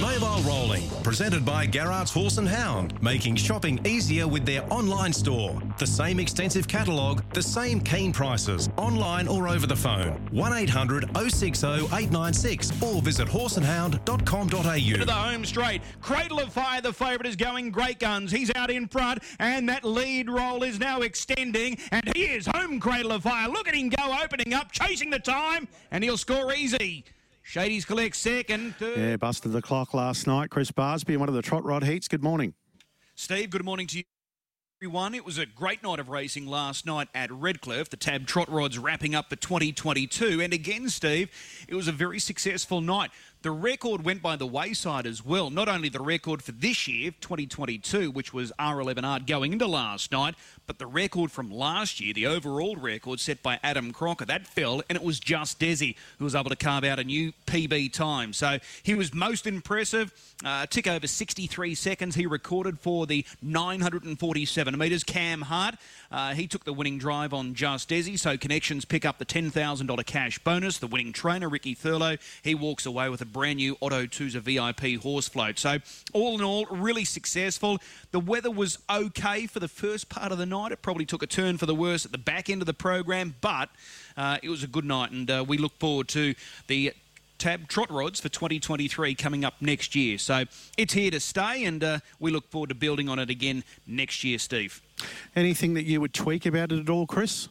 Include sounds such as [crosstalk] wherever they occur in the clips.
Mobile Rolling, presented by Garrard's Horse and Hound, making shopping easier with their online store. The same extensive catalogue, the same keen prices, online or over the phone. 1800 060 896 or visit horseandhound.com.au. To the home straight. Cradle of Fire, the favourite, is going great guns. He's out in front, and that lead roll is now extending. And he is home, Cradle of Fire. Look at him go, opening up, chasing the time, and he'll score easy. Shady's collect second. Third. Yeah, busted the clock last night. Chris Barsby in one of the Trot Rod heats. Good morning. Steve, good morning to you. Everyone, it was a great night of racing last night at Redcliffe. The Tab Trot Rods wrapping up for 2022. And again, Steve, it was a very successful night. The record went by the wayside as well. Not only the record for this year, 2022, which was R11R going into last night, but the record from last year, the overall record set by Adam Crocker, that fell, and it was just Desi who was able to carve out a new PB time. So he was most impressive. Uh, tick over 63 seconds he recorded for the 947 metres. Cam Hart, uh, he took the winning drive on Just Desi, so connections pick up the $10,000 cash bonus. The winning trainer, Ricky Thurlow, he walks away with a brand new Otto Tuza VIP horse float. So, all in all, really successful. The weather was okay for the first part of the night. It probably took a turn for the worse at the back end of the program, but uh, it was a good night, and uh, we look forward to the Tab Trot Rods for 2023 coming up next year. So it's here to stay, and uh, we look forward to building on it again next year, Steve. Anything that you would tweak about it at all, Chris?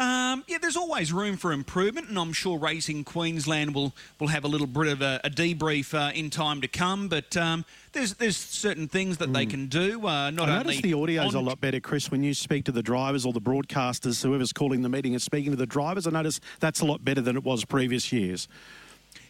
Um, yeah, there's always room for improvement, and I'm sure Racing Queensland will, will have a little bit of a, a debrief uh, in time to come. But um, there's there's certain things that mm. they can do. Uh, not I notice the audio's on... a lot better, Chris, when you speak to the drivers or the broadcasters, whoever's calling the meeting and speaking to the drivers. I notice that's a lot better than it was previous years.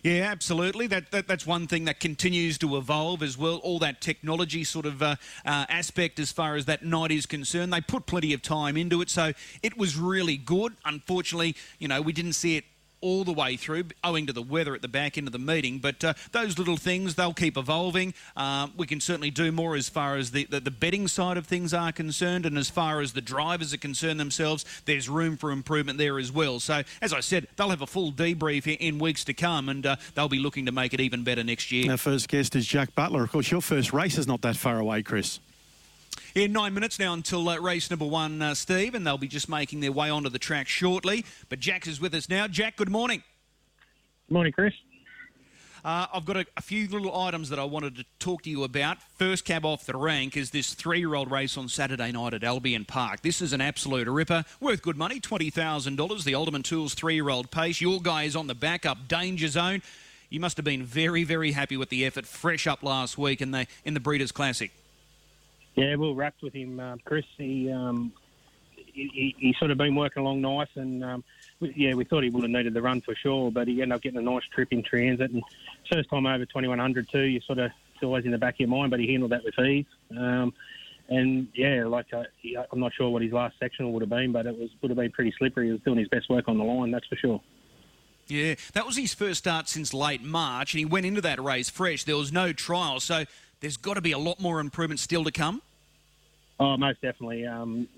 Yeah, absolutely. That, that, that's one thing that continues to evolve as well. All that technology sort of uh, uh, aspect as far as that night is concerned. They put plenty of time into it, so it was really good. Unfortunately, you know, we didn't see it all the way through, owing to the weather at the back end of the meeting. But uh, those little things, they'll keep evolving. Uh, we can certainly do more as far as the, the, the, betting side of things are concerned, and as far as the drivers are concerned themselves, there's room for improvement there as well. So, as I said, they'll have a full debrief in, in weeks to come, and uh, they'll be looking to make it even better next year. Our first guest is Jack Butler. Of course, your first race is not that far away, Chris. In nine minutes now until uh, race number one, uh, Steve, and they'll be just making their way onto the track shortly. But Jack is with us now. Jack, good morning. Good morning, Chris. Uh, I've got a, a, few little items that I wanted to talk to you about. First cab off the rank is this three-year-old race on Saturday night at Albion Park. This is an absolute ripper, worth good money, twenty thousand dollars. The Alderman Tools three-year-old pace. Your guy is on the backup, danger zone. You must have been very, very happy with the effort, fresh up last week in the in the Breeders' Classic. Yeah, are rapt with him, uh, Chris. He, um, he, he sort of been working along nice, and um, we, yeah, we thought he would have needed the run for sure, but he ended up getting a nice trip in transit, and first time over 2100 too. You sort of it's always in the back of your mind, but he handled that with ease. Um, and yeah, like uh, I'm not sure what his last sectional would have been, but it was would have been pretty slippery. He was doing his best work on the line, that's for sure. Yeah, that was his first start since late March, and he went into that race fresh. There was no trial, so there's got to be a lot more improvement still to come. Oh, most definitely. Um,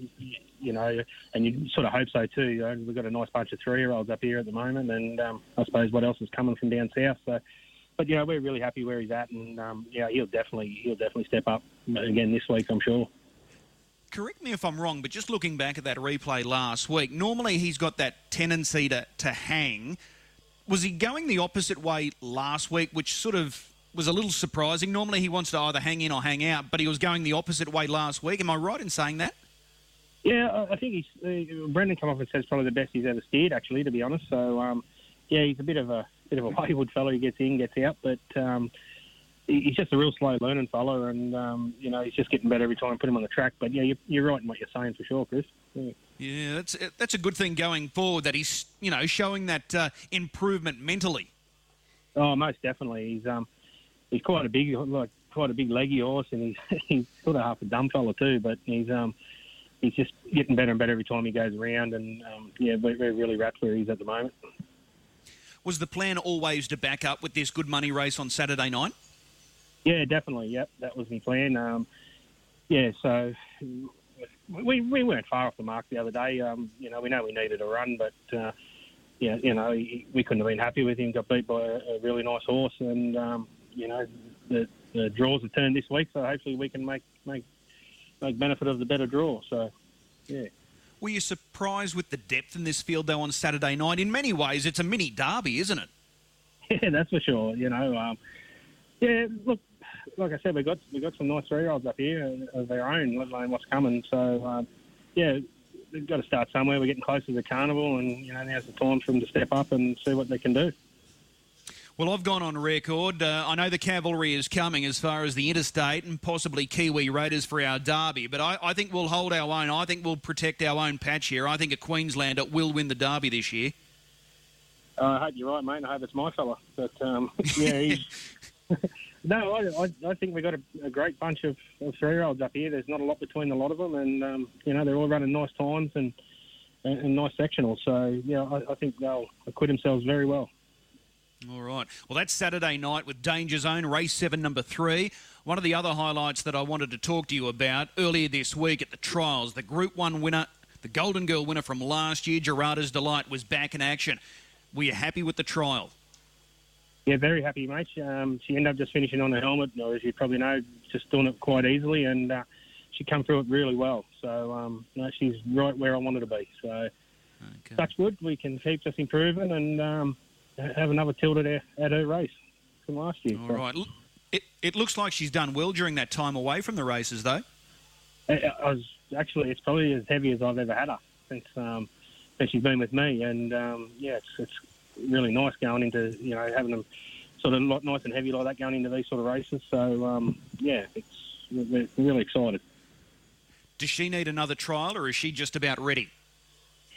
you know, and you sort of hope so too. You know, we've got a nice bunch of three-year-olds up here at the moment, and um, I suppose what else is coming from down south. So, but you know, we're really happy where he's at, and um, yeah, he'll definitely he'll definitely step up again this week, I'm sure. Correct me if I'm wrong, but just looking back at that replay last week, normally he's got that tendency to, to hang. Was he going the opposite way last week, which sort of was a little surprising. Normally he wants to either hang in or hang out, but he was going the opposite way last week. Am I right in saying that? Yeah, I think he's uh, Brendan come off and says probably the best he's ever steered, actually, to be honest. So um, yeah, he's a bit of a bit of a [laughs] wayward fellow. He gets in, gets out, but um, he's just a real slow learning fellow, and um, you know he's just getting better every time I put him on the track. But yeah, you're, you're right in what you're saying for sure, Chris. Yeah. yeah, that's that's a good thing going forward. That he's you know showing that uh, improvement mentally. Oh, most definitely. He's um, he's quite a big, like quite a big leggy horse, and he's [laughs] he's sort of half a dumb fella too. But he's um he's just getting better and better every time he goes around, and um, yeah, we're, we're really rapt where he's at the moment. Was the plan always to back up with this good money race on Saturday night? Yeah, definitely. Yep, that was my plan. Um, yeah, so we we weren't far off the mark the other day. Um, you know, we know we needed a run, but uh, yeah, you know, we couldn't have been happy with him. Got beat by a, a really nice horse, and um, you know, the, the draws have turned this week, so hopefully we can make make make benefit of the better draw. So, yeah. Were you surprised with the depth in this field though on Saturday night? In many ways, it's a mini derby, isn't it? [laughs] Yeah, that's for sure. You know, um, yeah. Look, like I said, we got we got some nice three year olds up here of their own, let alone what's coming. So, um, yeah, we've got to start somewhere. We're getting closer to the carnival, and you know now's the time for them to step up and see what they can do. Well, I've gone on record. Uh, I know the cavalry is coming as far as the interstate and possibly Kiwi Raiders for our derby, but I, I think we'll hold our own. I think we'll protect our own patch here. I think a Queenslander will win the derby this year. Uh, I hope you're right, mate. I hope it's my fella. But um, [laughs] yeah, [laughs] no, I, I, I, think we've got a, a great bunch of, of three-year-olds up here. There's not a lot between a lot of them, and um, you know they're all running nice times and and, and nice sectionals. So yeah, I, I think they'll acquit themselves very well. All right. Well, that's Saturday night with Danger Zone, race seven, number three. One of the other highlights that I wanted to talk to you about earlier this week at the trials, the Group 1 winner, the Golden Girl winner from last year, Gerarda's Delight, was back in action. Were you happy with the trial? Yeah, very happy, mate. Um, she ended up just finishing on the helmet, as you probably know, just doing it quite easily, and uh, she come through it really well. So um, no, she's right where I wanted to be. So okay. touch wood, we can keep just improving, and um, have another tilt at her, at her race from last year. All so. right. It, it looks like she's done well during that time away from the races, though. I, I was actually it's probably as heavy as I've ever had her since um, since she's been with me, and um, yeah, it's, it's really nice going into you know having them sort of nice and heavy like that going into these sort of races. So um, yeah, it's we're really excited. Does she need another trial, or is she just about ready?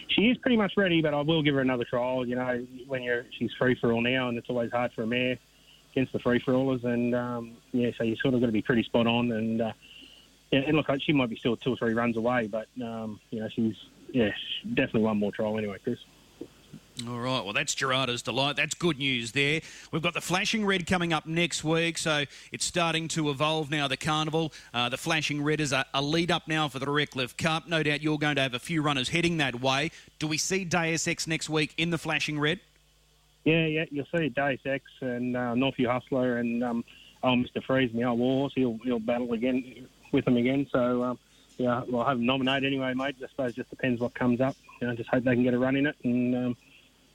She is pretty much ready, but I will give her another trial. You know, when you're she's free for all now, and it's always hard for a mare against the free for allers, and um, yeah, so you sort of got to be pretty spot on. And uh, yeah, and look, she might be still two or three runs away, but um, you know, she's yeah, definitely one more trial anyway, Chris. All right, well, that's Gerarda's delight. That's good news there. We've got the Flashing Red coming up next week, so it's starting to evolve now, the carnival. Uh, the Flashing Red is a, a, lead up now for the Redcliffe Cup. No doubt you're going to have a few runners heading that way. Do we see Deus Ex next week in the Flashing Red? Yeah, yeah, you'll see Deus Ex and uh, Northview Hustler and um, Mr. Freeze, my old horse. He'll, he'll battle again with them again, so. Um, yeah, well, I have them nominated anyway, mate. I suppose it just depends what comes up. You know, just hope they can get a run in it, and um,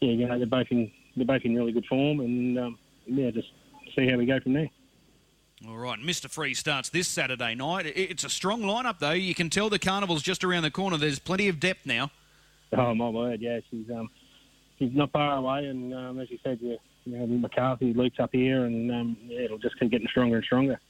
yeah, you know, they're both in they're both in really good form, and um, yeah, just see how we go from there. All right, Mr. Free starts this Saturday night. It's a strong lineup, though. You can tell the carnival's just around the corner. There's plenty of depth now. Oh my word, yeah, she's um, she's not far away, and um, as you said, yeah, you know, McCarthy leaks up here, and um, yeah, it'll just keep getting stronger and stronger.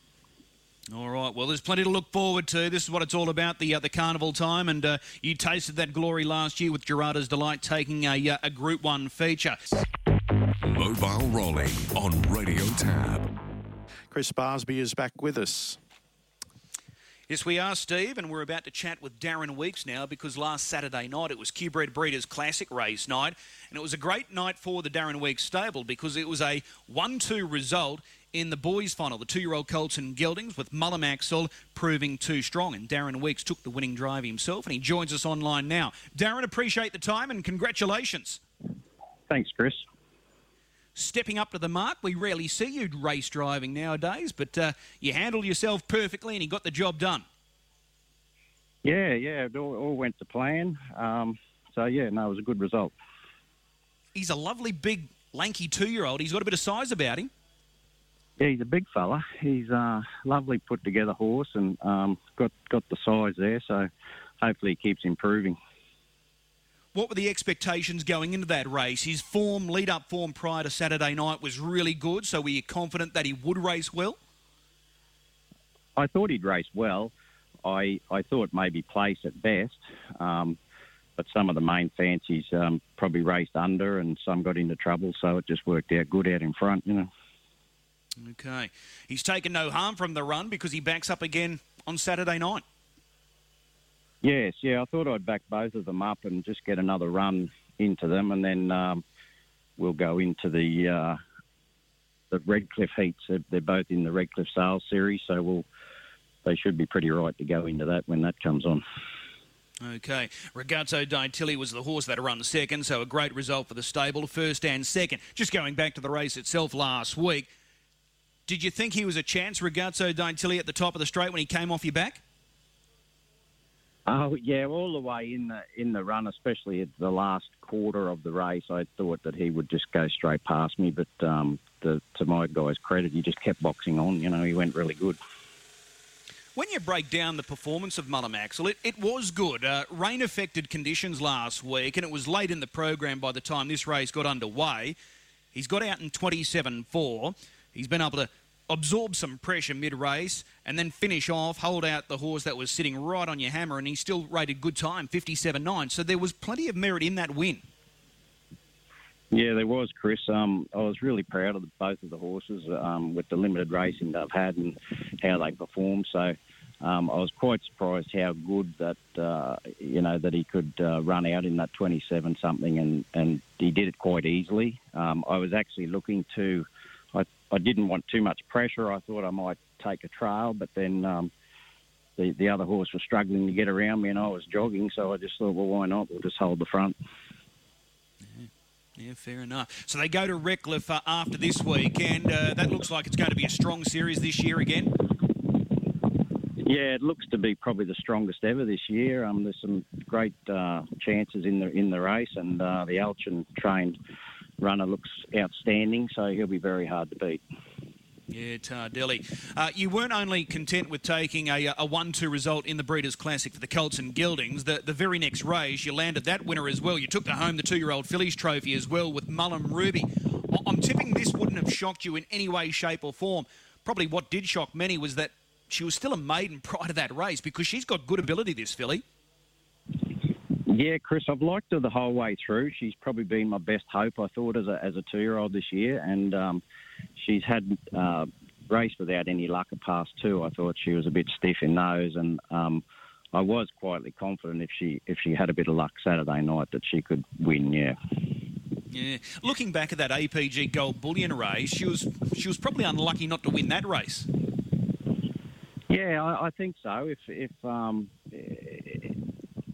All right. Well, there's plenty to look forward to. This is what it's all about the uh, the carnival time, and uh, you tasted that glory last year with Gerarda's Delight taking a, uh, a Group One feature. Mobile rolling on Radio Tab. Chris Barsby is back with us. Yes, we are, Steve, and we're about to chat with Darren Weeks now because last Saturday night it was Q-Bred Breeders' Classic race night, and it was a great night for the Darren Weeks stable because it was a 1-2 result in the boys' final. The two-year-old Colts and Geldings with Mullum Axel proving too strong, and Darren Weeks took the winning drive himself, and he joins us online now. Darren, appreciate the time and congratulations. Thanks, Chris stepping up to the mark. We rarely see you race driving nowadays, but uh, you handled yourself perfectly and you got the job done. Yeah, yeah, it all, all went to plan. Um, so, yeah, no, it was a good result. He's a lovely, big, lanky two year old. He's got a bit of size about him. Yeah, he's a big fella. He's a lovely put together horse and um, got, got the size there, so hopefully he keeps improving. What were the expectations going into that race? His form, lead up form prior to Saturday night was really good, so were you confident that he would race well? I thought he'd race well. I, I thought maybe place at best, um, but some of the main fancies um, probably raced under and some got into trouble, so it just worked out good out in front, you know. Okay. He's taken no harm from the run because he backs up again on Saturday night. Yes, yeah, I thought I'd back both of them up and just get another run into them, and then um, we'll go into the uh, the Redcliffe heats. They're both in the Redcliffe Sales Series, so we'll they should be pretty right to go into that when that comes on. Okay. Ragazzo Tilly was the horse that run second, so a great result for the stable, first and second. Just going back to the race itself last week, Did you think he was a chance, Ragazzo Dantilli, at the top of the straight when he came off your back? Oh yeah, all the way in the in the run, especially at the last quarter of the race, I thought that he would just go straight past me. But um, the, to my guy's credit, he just kept boxing on. You know, he went really good. When you break down the performance of Mullum Axel, it, it was good. Uh, rain affected conditions last week, and it was late in the program by the time this race got underway. He's got out in 27 4. He's been able to absorb some pressure mid race and then finish off, hold out the horse that was sitting right on your hammer, and he still rated good time, 57 9. So there was plenty of merit in that win. Yeah, there was, Chris. Um, I was really proud of the, both of the horses um, with the limited racing they've had and how they performed. So um, I was quite surprised how good that uh, you know that he could uh, run out in that 27 something, and, and he did it quite easily. Um, I was actually looking to I, didn't want too much pressure. I thought I might take a trail, but then um, the the other horse was struggling to get around me, and I was jogging, so I just thought, well, why not? We'll just hold the front. Yeah. Yeah, fair enough. So they go to Redcliffe uh, after this week, and uh, that looks like it's going to be a strong series this year again. Yeah, it looks to be probably the strongest ever this year. Um, there's some great uh, chances in the in the race, and uh, the Alchin trained runner looks outstanding, so he'll be very hard to beat. Yeah, Tardelli. Uh, you weren't only content with taking a, a 1 2 result in the Breeders' Classic for the Colts and Geldings. The, the very next race, you landed that winner as well. You took the home the two year old Fillies trophy as well with Mullum Ruby. I'm tipping this wouldn't have shocked you in any way, shape, or form. Probably what did shock many was that she was still a maiden [laughs] prior to that race because she's got good ability, this filly. Yeah, Chris, I've liked her the whole way through. She's probably been my best hope, I thought, as a, as a two year old this year. And um, she's had uh, raced without any luck at past two. I thought she was a bit stiff in those. And um, I was quietly confident if she if she had a bit of luck Saturday night that she could win, yeah. Yeah, looking back at that APG Gold Bullion race, she was she was probably unlucky not to win that race. Yeah, I, I think so. If if um,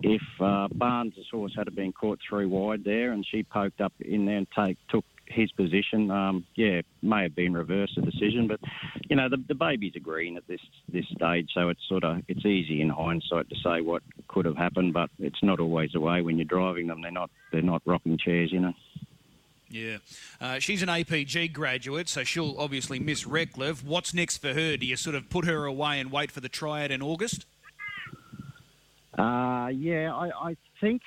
if uh, Barnes' horse had been caught three wide there and she poked up in there and take took his position, um, yeah, may have been reversed the decision. But you know, the, the babies are green at this this stage, so it's sort of it's easy in hindsight to say what could have happened, but it's not always the way when you're driving them. They're not they're not rocking chairs, you know. Yeah. Uh, she's an APG graduate, so she'll obviously miss Redcliffe. What's next for her? Do you sort of put her away and wait for the triad in August? Uh, yeah, I, I think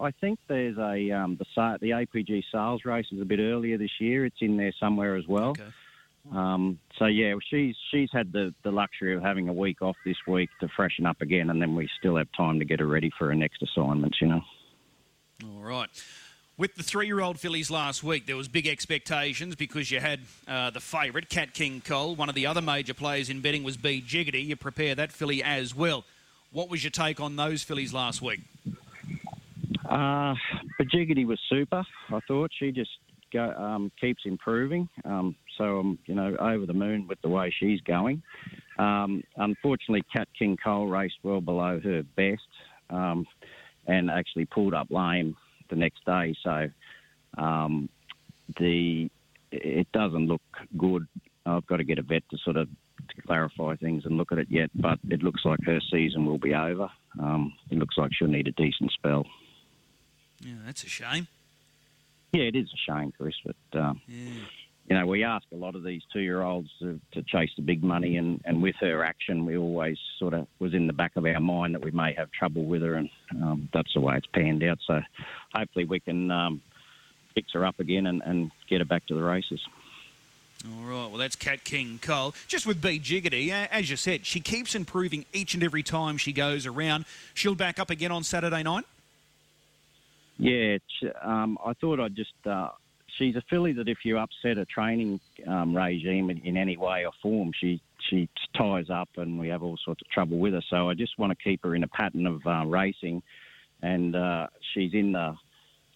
I think there's a um, the the APG sales race is a bit earlier this year. It's in there somewhere as well. Okay. Um, so yeah, she's she's had the, the luxury of having a week off this week to freshen up again, and then we still have time to get her ready for her next assignments. You know. All right. With the three-year-old fillies last week, there was big expectations because you had uh, the favourite, Cat King Cole. One of the other major players in betting was B Jiggity. You prepare that filly as well. What was your take on those fillies last week? Uh, was super. I thought she just go, um, keeps improving. Um, so I'm, you know, over the moon with the way she's going. Um, unfortunately, Cat King Cole raced well below her best um, and actually pulled up lame the next day. So um, the it doesn't look good. I've got to get a vet to sort of to clarify things and look at it yet, but it looks like her season will be over. Um, it looks like she'll need a decent spell. Yeah, that's a shame. Yeah, it is a shame, Chris, but um, yeah. you know we ask a lot of these two-year-olds to, to, chase the big money, and, and with her action, we always sort of was in the back of our mind that we may have trouble with her, and um, that's the way it's panned out. So hopefully we can um, fix her up again and, and get her back to the races. All right, well, that's Cat King Cole. Just with B Jiggity, as you said, she keeps improving each and every time she goes around. She'll back up again on Saturday night? Yeah, um, I thought I'd just. Uh, she's a filly that if you upset a training um, regime in, in, any way or form, she she ties up and we have all sorts of trouble with her. So I just want to keep her in a pattern of uh, racing, and uh, she's in the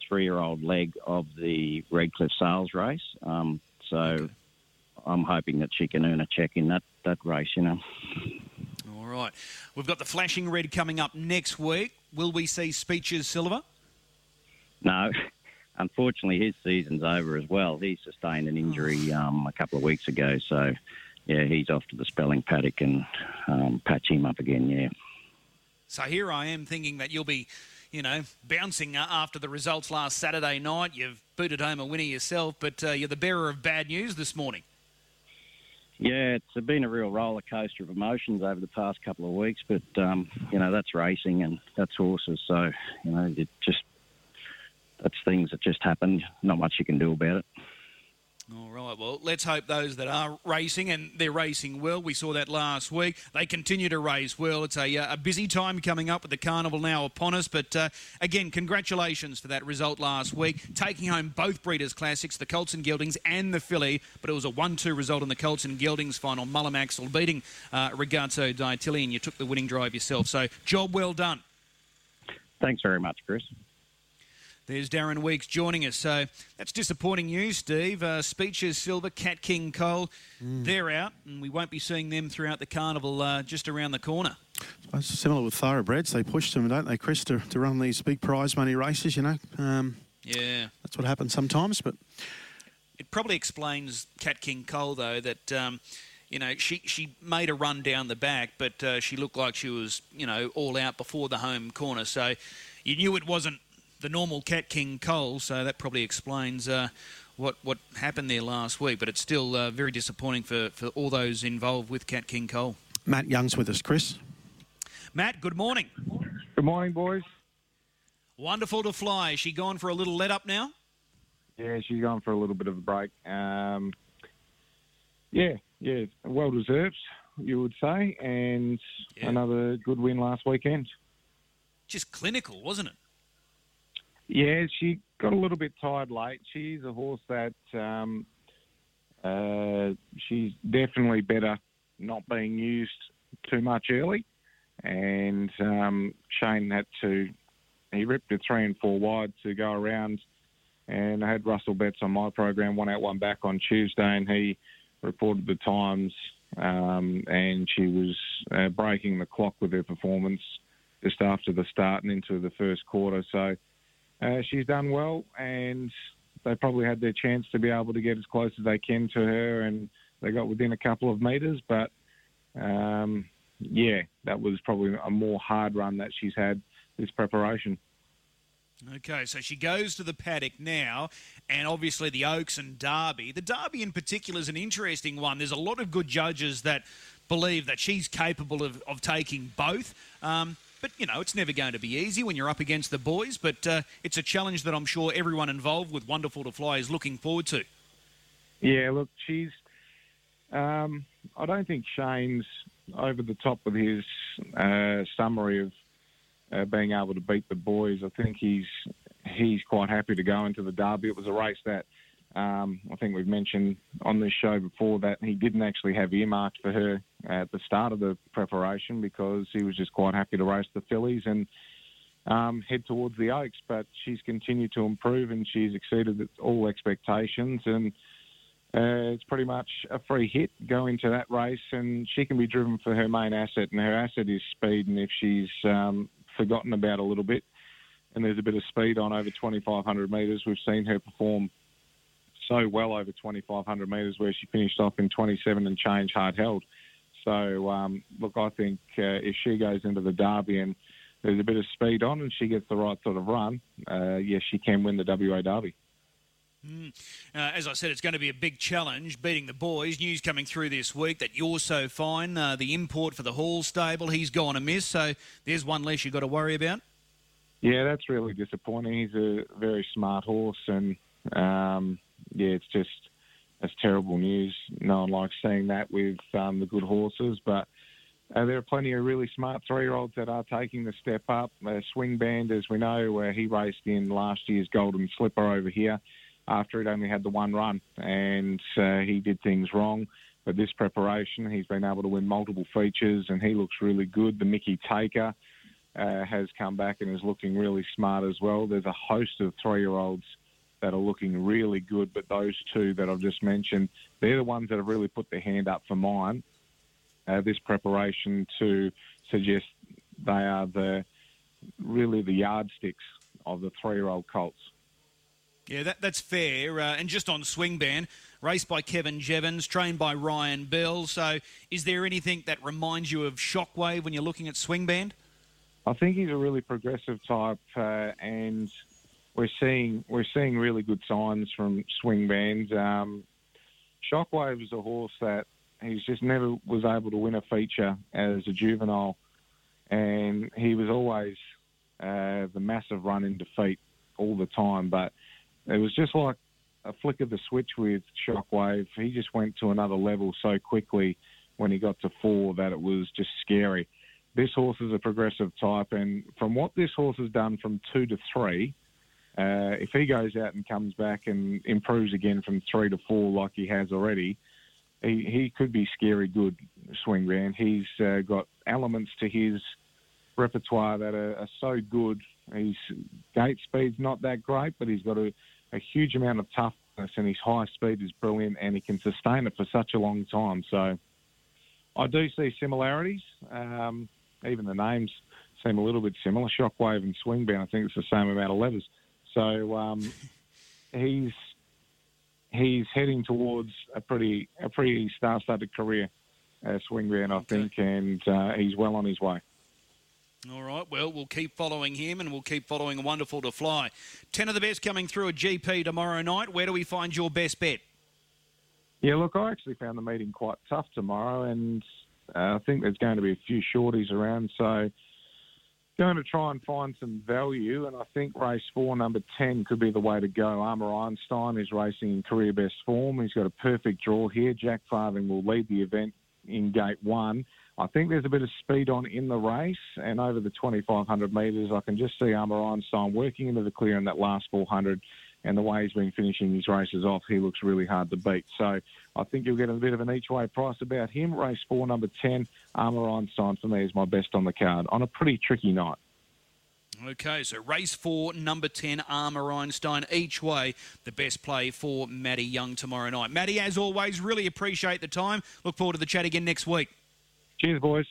three-year-old leg of the Redcliffe Sales race. Um, so. Okay I'm hoping that she can earn a check in that, that race, you know. All right. We've got the flashing red coming up next week. Will we see speeches, Silver? No. [laughs] unfortunately, his season's over as well. He sustained an injury um, a couple of weeks ago, so yeah, he's off to the spelling paddock and um, patch him up again. Yeah. So here I am thinking that you'll be, you know, bouncing uh, after the results last Saturday night. You've booted home a winner yourself, but uh, you're the bearer of bad news this morning. Yeah, it's been a real roller coaster of emotions over the past couple of weeks, but um, you know that's racing and that's horses, so you know it just that's things that just happen. Not much you can do about it. All right. Well, let's hope those that are racing and they're racing well. We saw that last week. They continue to race well. It's a, uh, a busy time coming up with the carnival now upon us. But uh, again, congratulations for that result last week, taking home both Breeders' Classics, the Colts and Geldings and the filly. But it was a one-two result in the Colts and Geldings final. Mullum Axel beating uh, Ragazzo Diatilli, and you took the winning drive yourself. So job well done. Thanks very much, Chris. There's Darren Weeks joining us. So that's disappointing news, Steve. Uh, Speeches Silver, Cat King Cole, mm. they're out, and we won't be seeing them throughout the carnival uh, just around the corner. It's similar with thoroughbreds. They push them, don't they, Chris, to, to run these big prize money races, you know? Um, yeah. That's what happens sometimes, but. It probably explains Cat King Cole, though, that. Um, you know, she, she made a run down the back, but uh, she looked like she was, you know, all out before the home corner. So you knew it wasn't the normal Cat King Cole, so that probably explains uh, what what happened there last week. But it's still uh, very disappointing for, for all those involved with Cat King Cole. Matt Young's with us, Chris. Matt, good morning. Good morning, boys. Wonderful to fly. Is she gone for a little let up now? Yeah, she's gone for a little bit of a break. Um, yeah, yeah, well deserved, you would say, and yeah. another good win last weekend. Just clinical, wasn't it? Yeah, she got a little bit tired late. She's a horse that um, uh, she's definitely better not being used too much early. And um, Shane had to, he ripped it three and four wide to go around. And I had Russell Betts on my program, one out, one back on Tuesday, and he reported the times. Um, and she was uh, breaking the clock with her performance just after the start and into the first quarter. So, uh, she's done well, and they probably had their chance to be able to get as close as they can to her, and they got within a couple of metres. But um, yeah, that was probably a more hard run that she's had this preparation. Okay, so she goes to the paddock now, and obviously the Oaks and Derby. The Derby in particular is an interesting one. There's a lot of good judges that believe that she's capable of, of taking both. Um, but, you know, it's never going to be easy when you're up against the boys, but uh, it's a challenge that I'm sure everyone involved with Wonderful to Fly is looking forward to. Yeah, look, she's. Um, I don't think Shane's over the top with his uh, summary of uh, being able to beat the boys. I think he's he's quite happy to go into the derby. It was a race that um, I think we've mentioned on this show before that he didn't actually have earmarked for her at the start of the preparation because he was just quite happy to race the fillies and um, head towards the Oaks. But she's continued to improve and she's exceeded all expectations and uh, it's pretty much a free hit go into that race and she can be driven for her main asset and her asset is speed and if she's um, forgotten about a little bit and there's a bit of speed on over 2,500 metres, we've seen her perform so well over 2,500 metres, where she finished off in 27 and change hard held. So, um, look, I think uh, if she goes into the Derby and there's a bit of speed on and she gets the right sort of run, uh, yes, she can win the WA Derby. Mm. Uh, as I said, it's going to be a big challenge beating the boys. News coming through this week that you're so fine. Uh, the import for the Hall stable, he's gone amiss. So there's one less you've got to worry about. Yeah, that's really disappointing. He's a very smart horse, and um, yeah, it's just that's terrible news. No one likes seeing that with um, the good horses, but uh, there are plenty of really smart three-year-olds that are taking the step up. Uh, Swing Band, as we know, where he raced in last year's Golden Slipper over here after he'd only had the one run, and uh, he did things wrong. But this preparation, he's been able to win multiple features, and he looks really good. The Mickey Taker uh, has come back and is looking really smart as well. There's a host of three-year-olds that are looking really good, but those two that I've just mentioned, they're the ones that have really put their hand up for mine. Uh, this preparation to suggest they are the really the yardsticks of the three-year-old colts. Yeah, that, that's fair. Uh, and just on Swingban, raced by Kevin Jeavons, trained by Ryan Bell. So, is there anything that reminds you of Shockwave when you're looking at Swingband? I think he's a really progressive type, uh, and we're seeing we're seeing really good signs from Swingbands. Um, Shockwave is a horse that he's just never was able to win a feature as a juvenile, and he was always uh, the massive run in defeat all the time. But it was just like a flick of the switch with Shockwave. He just went to another level so quickly when he got to four that it was just scary. This horse is a progressive type, and from what this horse has done from two to three, uh, if he goes out and comes back and improves again from three to four like he has already, he, he could be scary good Swingban. He's uh, got elements to his repertoire that are, are so good. His gate speed's not that great, but he's got a, a huge amount of toughness, and his high speed is brilliant, and he can sustain it for such a long time. So I do see similarities. Um, even the names seem a little bit similar. Shockwave and Swingbound, I think it's the same amount of levers. So um, [laughs] he's he's heading towards a pretty a pretty star-studded career, uh, Swingbound, I Okay. think, and uh, he's well on his way. All right, well, we'll keep following him and we'll keep following a Wonderful to Fly. 10 of the best coming through a GP tomorrow night. Where do we find your best bet? Yeah, look, I actually found the meeting quite tough tomorrow, and uh, I think there's going to be a few shorties around, so going to try and find some value, and I think race four, number 10, could be the way to go. Armour Einstein is racing in career best form. He's got a perfect draw here. Jack Farthing will lead the event in gate one. I think there's a bit of speed on in the race, and over the 2,500 metres, I can just see Armour Einstein working into the clear in that last 400 and the way he's been finishing his races off, he looks really hard to beat. So I think you'll get a bit of an each way price about him. Race four, number 10, Armour Einstein for me is my best on the card on a pretty tricky night. Okay, so race four, number 10, Armour Einstein, each way, the best play for Matty Young tomorrow night. Matty, as always, really appreciate the time. Look forward to the chat again next week. Cheers, boys.